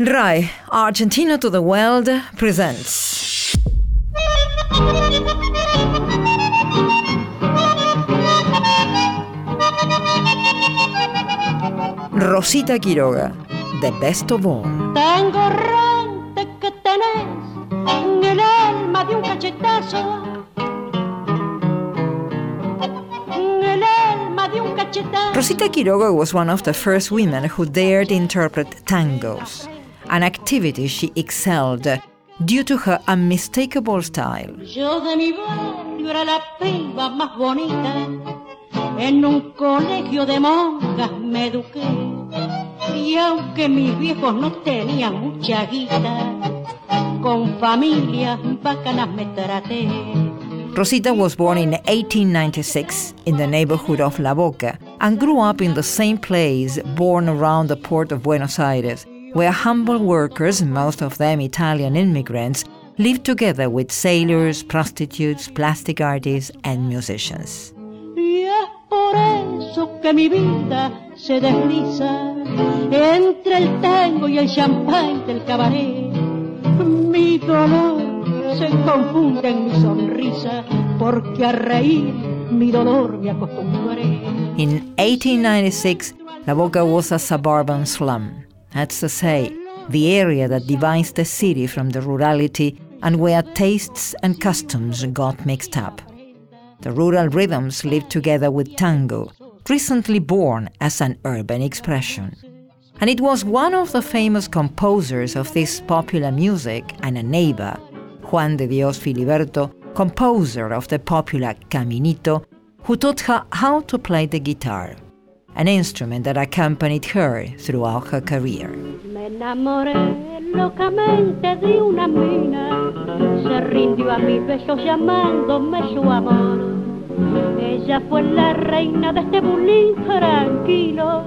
RAE, Argentina to the World presents. Rosita Quiroga, The Best of All. Tan gorrante que tenés en el alma de un cachetazo. En el alma de un cachetazo. Rosita Quiroga was one of the first women who dared interpret tangos, an activity she excelled due to her unmistakable style. Yo de mi barrio era la piba más bonita. En un colegio de monjas me eduqué. Y aunque mis viejos no tenían mucha guita, con familias bacanas me traté. Rosita was born in 1896 in the neighborhood of La Boca and grew up in the same place born around the port of Buenos Aires, where humble workers, most of them Italian immigrants, lived together with sailors, prostitutes, plastic artists, and musicians. Y es por eso que mi vida se desliza entre el tango y el champán del cabaret. Mi dolor se confunde en mi sonrisa porque a reír mi dolor me acostumbré. In 1896, La Boca was a suburban slum. That's to say, the area that divides the city from the rurality and where tastes and customs got mixed up. The rural rhythms lived together with tango, recently born as an urban expression. And it was one of the famous composers of this popular music and a neighbor, Juan de Dios Filiberto, composer of the popular Caminito, who taught her how to play the guitar, an instrument that accompanied her throughout her career. Me enamoré locamente de una mina, se rindió a mis besos llamándome su amor. Ella fue la reina de este bulín tranquilo,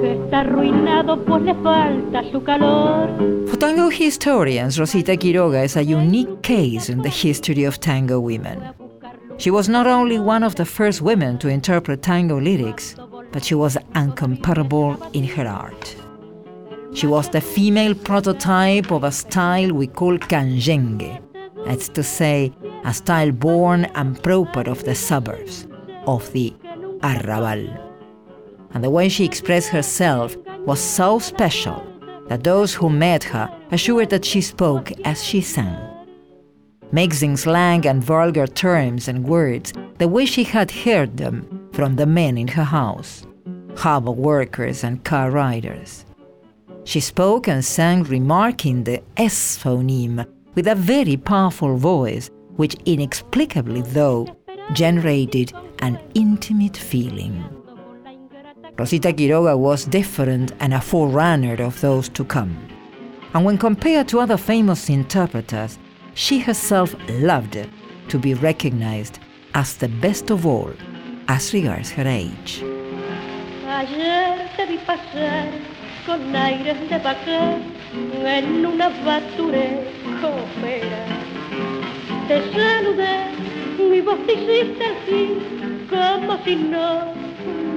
que está arruinado pues le falta su calor. For tango historians, Rosita Quiroga is a unique case in the history of tango women. She was not only one of the first women to interpret tango lyrics, but she was incomparable in her art. She was the female prototype of a style we call canyengue, that's to say, a style born and proper of the suburbs, of the arrabal. And the way she expressed herself was so special that those who met her assured that she spoke as she sang. Mixing slang and vulgar terms and words the way she had heard them from the men in her house, harbor workers and car riders. She spoke and sang remarking the S phoneme with a very powerful voice, which inexplicably, though, generated an intimate feeling. Rosita Quiroga was different and a forerunner of those to come. And when compared to other famous interpreters, she herself loved to be recognized as the best of all as regards her age. Ayer te vi pasar con aires de en una copera. Te saludé, mi voz te hiciste así, como si no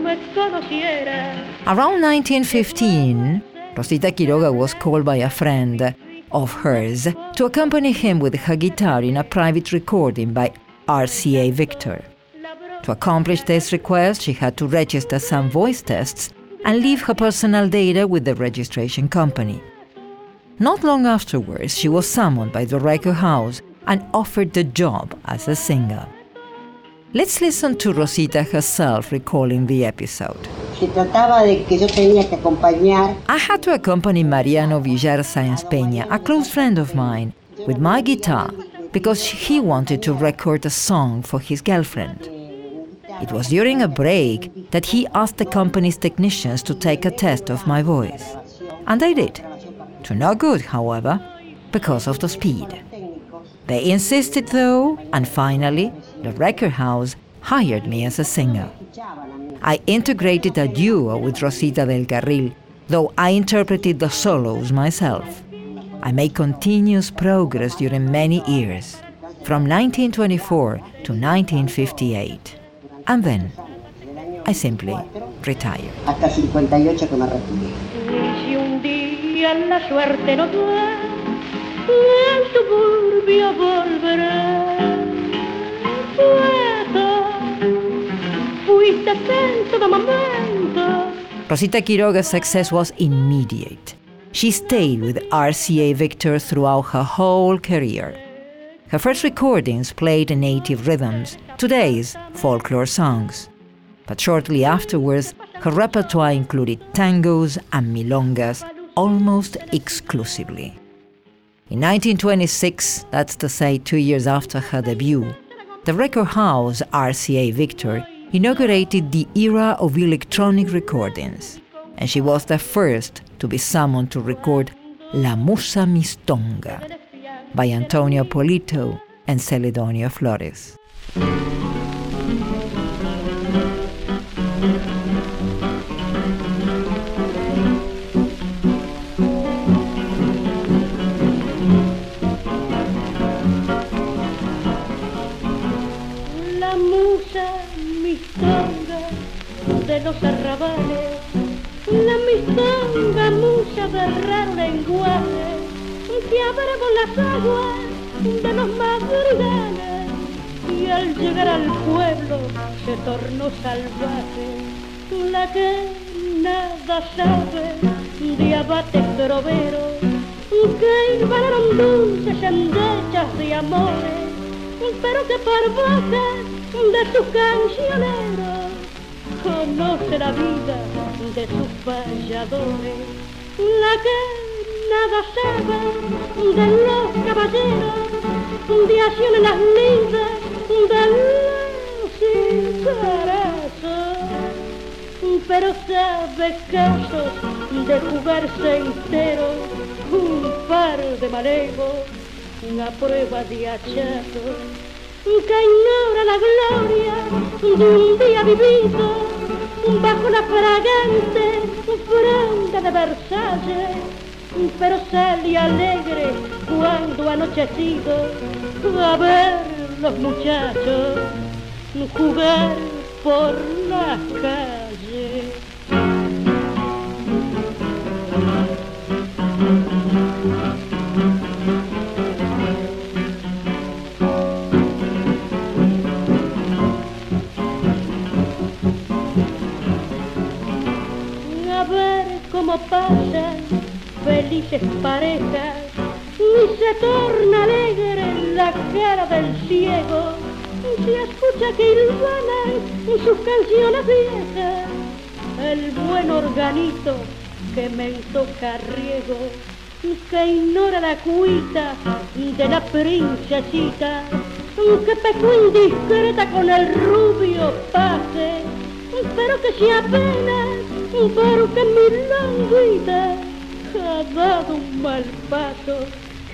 me conociera. Around 1915, Rosita Quiroga was called by a friend of hers to accompany him with her guitar in a private recording by RCA Victor. To accomplish this request, she had to register some voice tests and leave her personal data with the registration company. Not long afterwards, she was summoned by the record house and offered the job as a singer. Let's listen to Rosita herself recalling the episode. Se trataba de que yo tenía que acompañar I had to accompany Mariano Villar Sáenz Peña, a close friend of mine, with my guitar because he wanted to record a song for his girlfriend. It was during a break that he asked the company's technicians to take a test of my voice. And they did. To no good, however, because of the speed. They insisted, though, and finally, the record house hired me as a singer. I integrated a duo with Rosita del Carril, though I interpreted the solos myself. I made continuous progress during many years, from 1924 to 1958. And then I simply retired. hasta 58 que me retiré. Si un día la suerte no da, el suburbio volverá. Fuiste todo momento. Rosita Quiroga's success was immediate. She stayed with RCA Victor throughout her whole career. Her first recordings played in native rhythms, today's folklore songs. But shortly afterwards, her repertoire included tangos and milongas almost exclusively. In 1926, that's to say two years after her debut, the record house RCA Victor inaugurated the era of electronic recordings, and she was the first to be summoned to record La Musa Mistonga by Antonio Polito and Celedonio Flores. La musa mistonga de los arrabales, la mistonga musa de raro lenguaje, que abre por las aguas de los madrigales al llegar al pueblo se tornó salvaje. La que nada sabe de abate trovero, que invanaron dulces endechas de amores, pero que por boca de sus cancioneros conoce la vida de sus payadores. La que nada sabe de los caballeros, de las lides, de los sincerazos, pero sabe casos de jugarse entero un par de manejos, una prueba de hachazos, que ignora la gloria de un día vivido bajo la fragante frente de Versalles. Pero sale alegre cuando anochecido a ver los muchachos jugar por las calles. A ver cómo pasan felices parejas y se torna alegre la cara del ciego. Se escucha que hilvanan sus canciones viejas el buen organito que me toca riego que ignora la cuita de la princesita que pecó indiscreta con el rubio pase pero que se apena porque mi languita ha dado un mal paso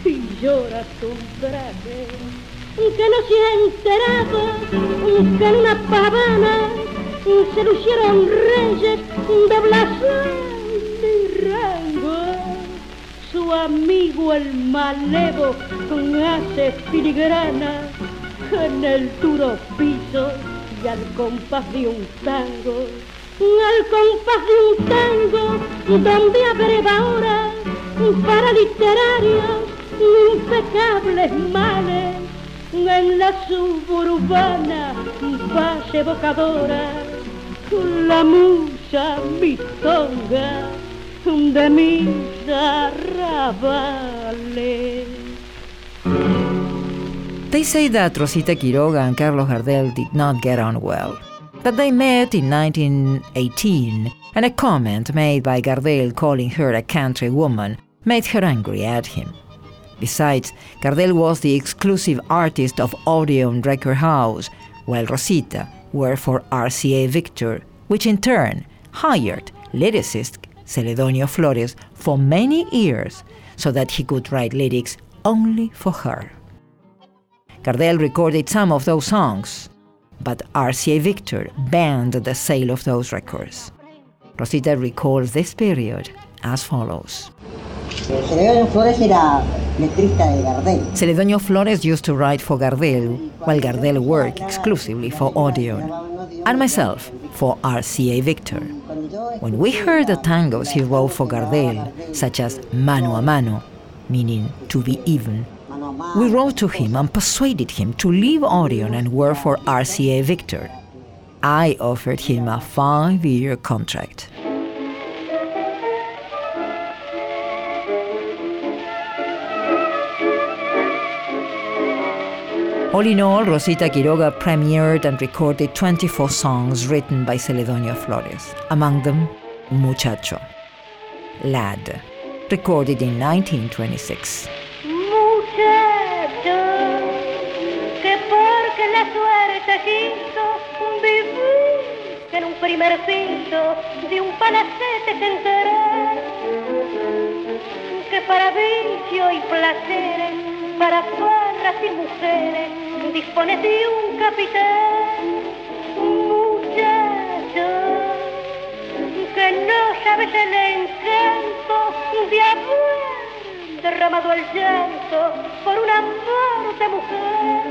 y llora su traje. Que no se ha enterado que en una pavana se lucieron reyes de blasón y rango. Su amigo el malevo hace filigrana en el duro piso y al compás de un tango al compás de un tango donde abreva ahora para literarios impecables en la suburbana evocadora la musa de mis arrabales They say that Rosita Quiroga and Carlos Gardel did not get on well, that they met in 1918, and a comment made by Gardel calling her a country woman made her angry at him. Besides, Gardel was the exclusive artist of Odeon Record House, while Rosita worked for RCA Victor, which in turn hired lyricist Celedonio Flores for many years so that he could write lyrics only for her. Gardel recorded some of those songs, but RCA Victor banned the sale of those records. Rosita recalls this period as follows. Celedonio Flores era letrista de Gardel. Celedonio Flores used to write for Gardel, while Gardel worked exclusively for Odeon, and myself for RCA Victor. When we heard the tangos he wrote for Gardel, such as Mano a Mano, meaning to be even, we wrote to him and persuaded him to leave Odeon and work for RCA Victor. I offered him a five year contract. All in all, Rosita Quiroga premiered and recorded 24 songs written by Celedonio Flores, among them Muchacho, Lad, recorded in 1926. Muchacho, que porque la suerte quiso vivir en un primer piso de un palacete se enteró que para vicio y placeres, para farras y mujeres, dispone de un capitán, muchacho, que no sabes el encanto de haber derramado el llanto por un amor de mujer,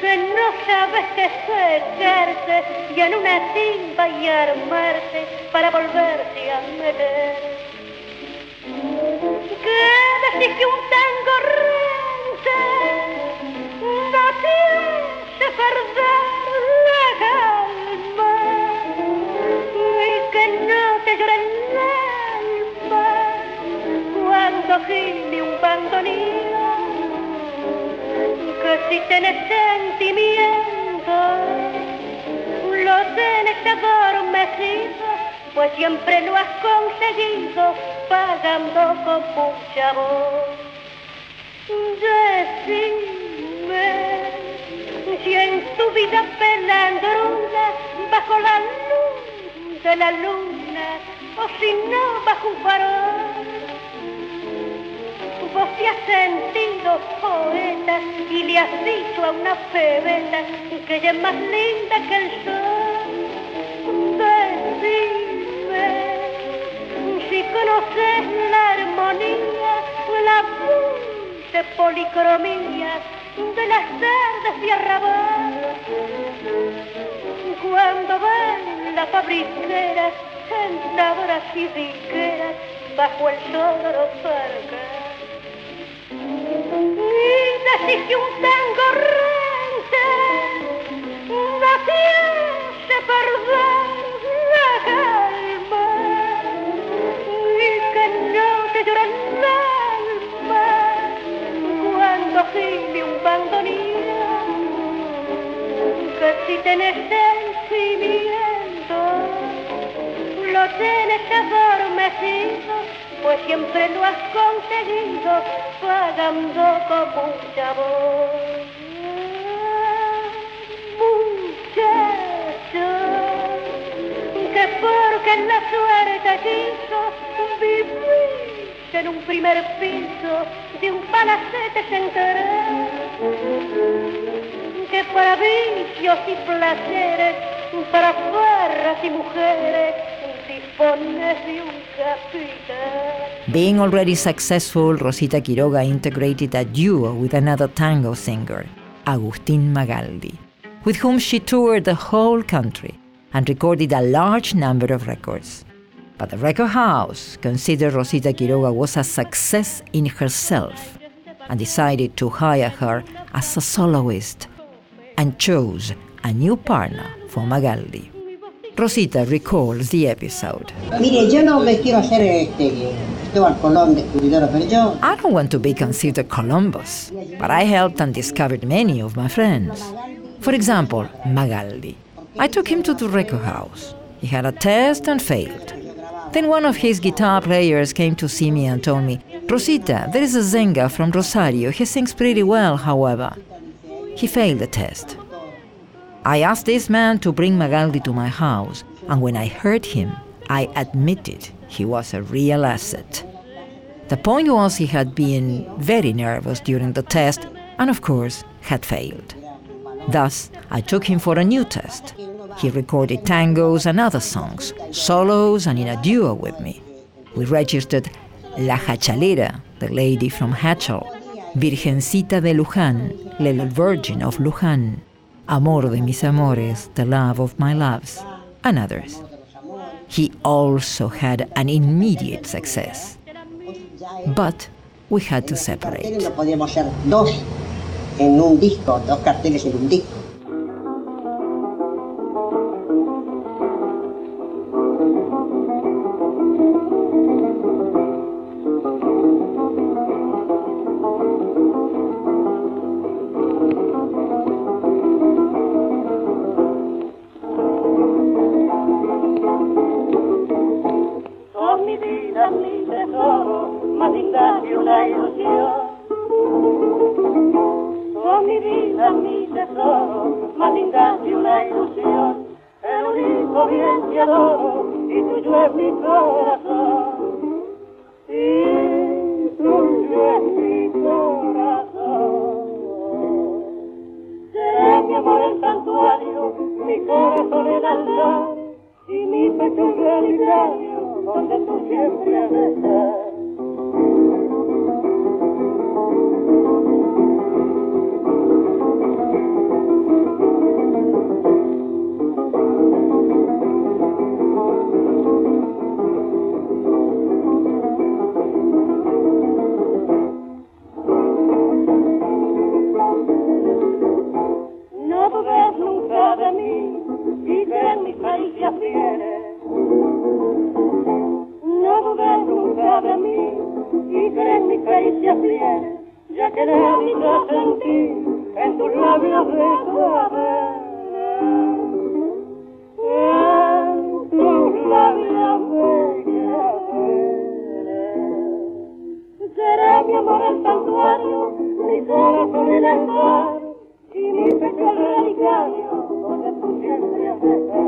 que no sabes que secarte y en una timba y armarse para volverse a meter. Que decís que si tienes sentimiento lo tienes adormecido pues siempre lo has conseguido pagando con mucha voz Decime si en tu vida pelandrona, bajo la luz de la luna, o si no bajo un farol, vos te has sentido poeta y le has dicho a una pebeta que ella es más linda que el sol. Decime si conoces la armonía, la de policromía de las tardes de arrabal. Cuando van las fabriqueras, sentadoras y disqueras bajo el sol de decís que un tango rente te hace perder la calma y que no te llora el alma cuando gime un bandoneón que si tenés sentimiento lo tienes adormecido pues siempre lo has conseguido pagando con mucha voz muchacho que porque la suerte quiso vivir en un primer piso de un palacete se enteró que para vicios y placeres, para farras y mujeres, dispones de un. Being already successful, Rosita Quiroga integrated a duo with another tango singer, Agustín Magaldi, with whom she toured the whole country and recorded a large number of records. But the record house considered Rosita Quiroga was a success in herself and decided to hire her as a soloist and chose a new partner for Magaldi. Rosita recalls the episode. Mire, yo no me quiero hacer este, Cristóbal Colón descubridor, pero yo I don't want to be considered Columbus, but I helped and discovered many of my friends. For example, Magaldi. I took him to the record house. He had a test and failed. Then one of his guitar players came to see me and told me, Rosita, there is a Zenga from Rosario. He sings pretty well, however. He failed the test. I asked this man to bring Magaldi to my house, and when I heard him, I admitted he was a real asset. The point was he had been very nervous during the test and, of course, had failed. Thus, I took him for a new test. He recorded tangos and other songs, solos and in a duo with me. We registered La Jachalera, the lady from Jáchal, Virgencita de Luján, La Virgin of Luján, Amor de mis amores, the love of my loves, and others. He also had an immediate success. But we had to separate. y mi pecho realidad donde tú siempre has mis caricias fieles, ya que la vida sentí en tus labios de suave. En tus labios de Será mi amor el santuario, mi corazón el altar y mi pecho el relicario, donde tú siempre has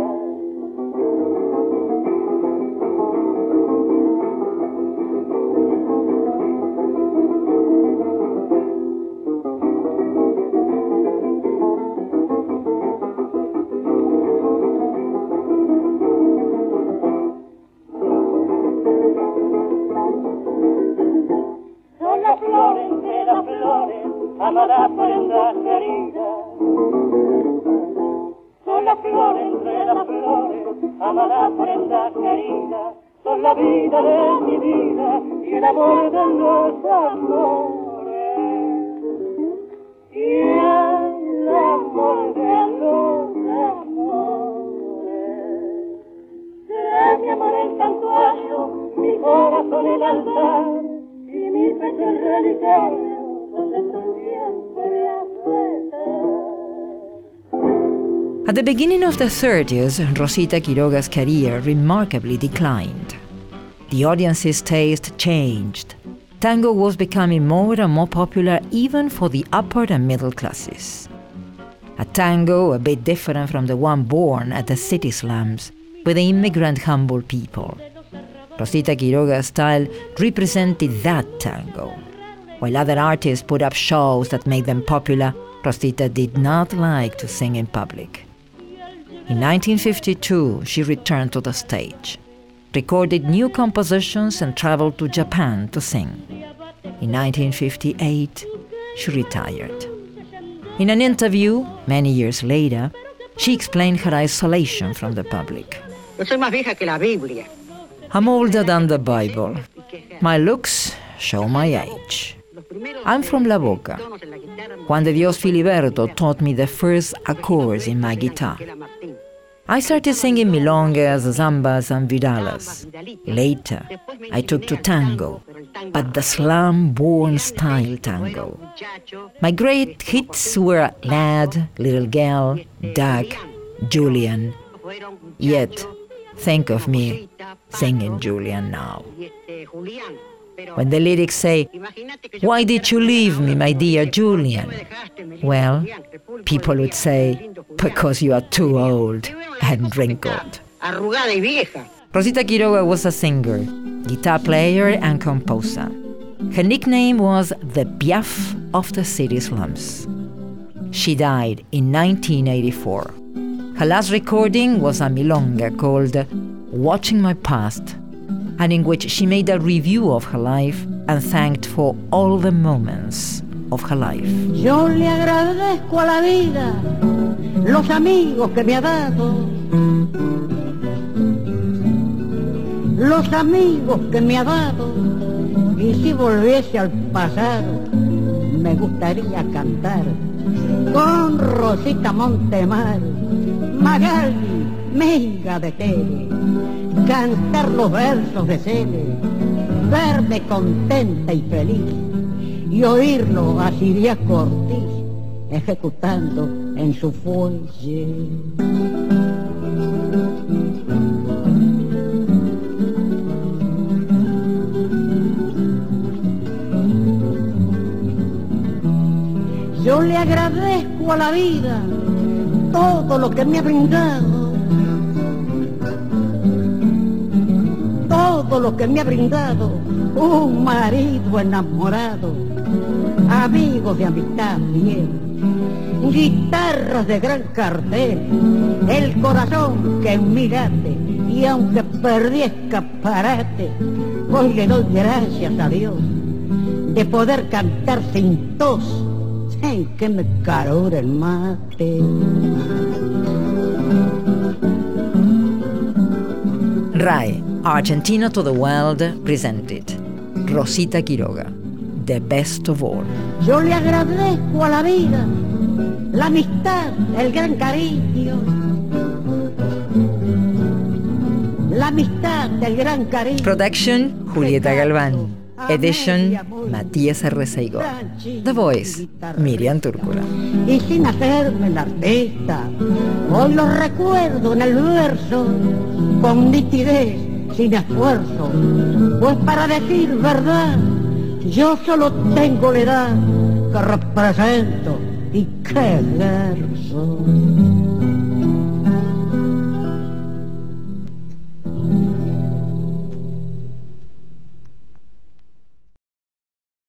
flores entre las flores, amadas prendas queridas. Son las flores entre las flores, amadas prendas queridas. Son la vida de mi vida y el amor de los amores. Y el amor de los amores. Será mi amor el santuario, mi corazón el altar At the beginning of the 30s, Rosita Quiroga's career remarkably declined. The audience's taste changed. Tango was becoming more and more popular even for the upper and middle classes. A tango a bit different from the one born at the city slums with the immigrant humble people. Rosita Quiroga's style represented that tango. While other artists put up shows that made them popular, Rosita did not like to sing in public. In 1952, she returned to the stage, recorded new compositions, and traveled to Japan to sing. In 1958, she retired. In an interview, many years later, she explained her isolation from the public. Yo soy más vieja que la Biblia. I'm older than the Bible. My looks show my age. I'm from La Boca. Juan de Dios Filiberto taught me the first accords in my guitar. I started singing milongas, zambas, and vidalas. Later, I took to tango, but the slum born style tango. My great hits were Lad, Little Girl, Duck, Julian. Yet, think of me singing Julian now. When the lyrics say, Why did you leave me, my dear Julian? Well, people would say, Because you are too old and wrinkled. Rosita Quiroga was a singer, guitar player, and composer. Her nickname was the Piaf of the city slums. She died in 1984. Her last recording was a milonga called Watching My Past, and in which she made a review of her life and thanked for all the moments of her life. Yo le agradezco a la vida los amigos que me ha dado los amigos que me ha dado. Y si volviese al pasado, me gustaría cantar con Rosita Montemar, Magali, Menga de Tele, cantar los versos de Cele, verme contenta y feliz y oírlo a Siria Cortés ejecutando en su fuelle. Yo le agradezco a la vida todo lo que me ha brindado, todo lo que me ha brindado un marido enamorado, amigos de amistad bien, guitarras de gran cartel, el corazón que en mi late, y aunque perdí escaparate, hoy le doy gracias a Dios de poder cantar sin tos en que me carure el mate. RAE, Argentina to the World, presented. Rosita Quiroga, The Best of All. Yo le agradezco a la vida, la amistad, el gran cariño. La amistad, el gran cariño. Production, Julieta Galván. Edition, Matías Arrezaigo. The Voice, Miriam Túrcula. Y sin hacerme la artista, hoy lo recuerdo en el verso, con nitidez, sin esfuerzo. Pues para decir verdad, yo solo tengo la edad que represento y qué verso.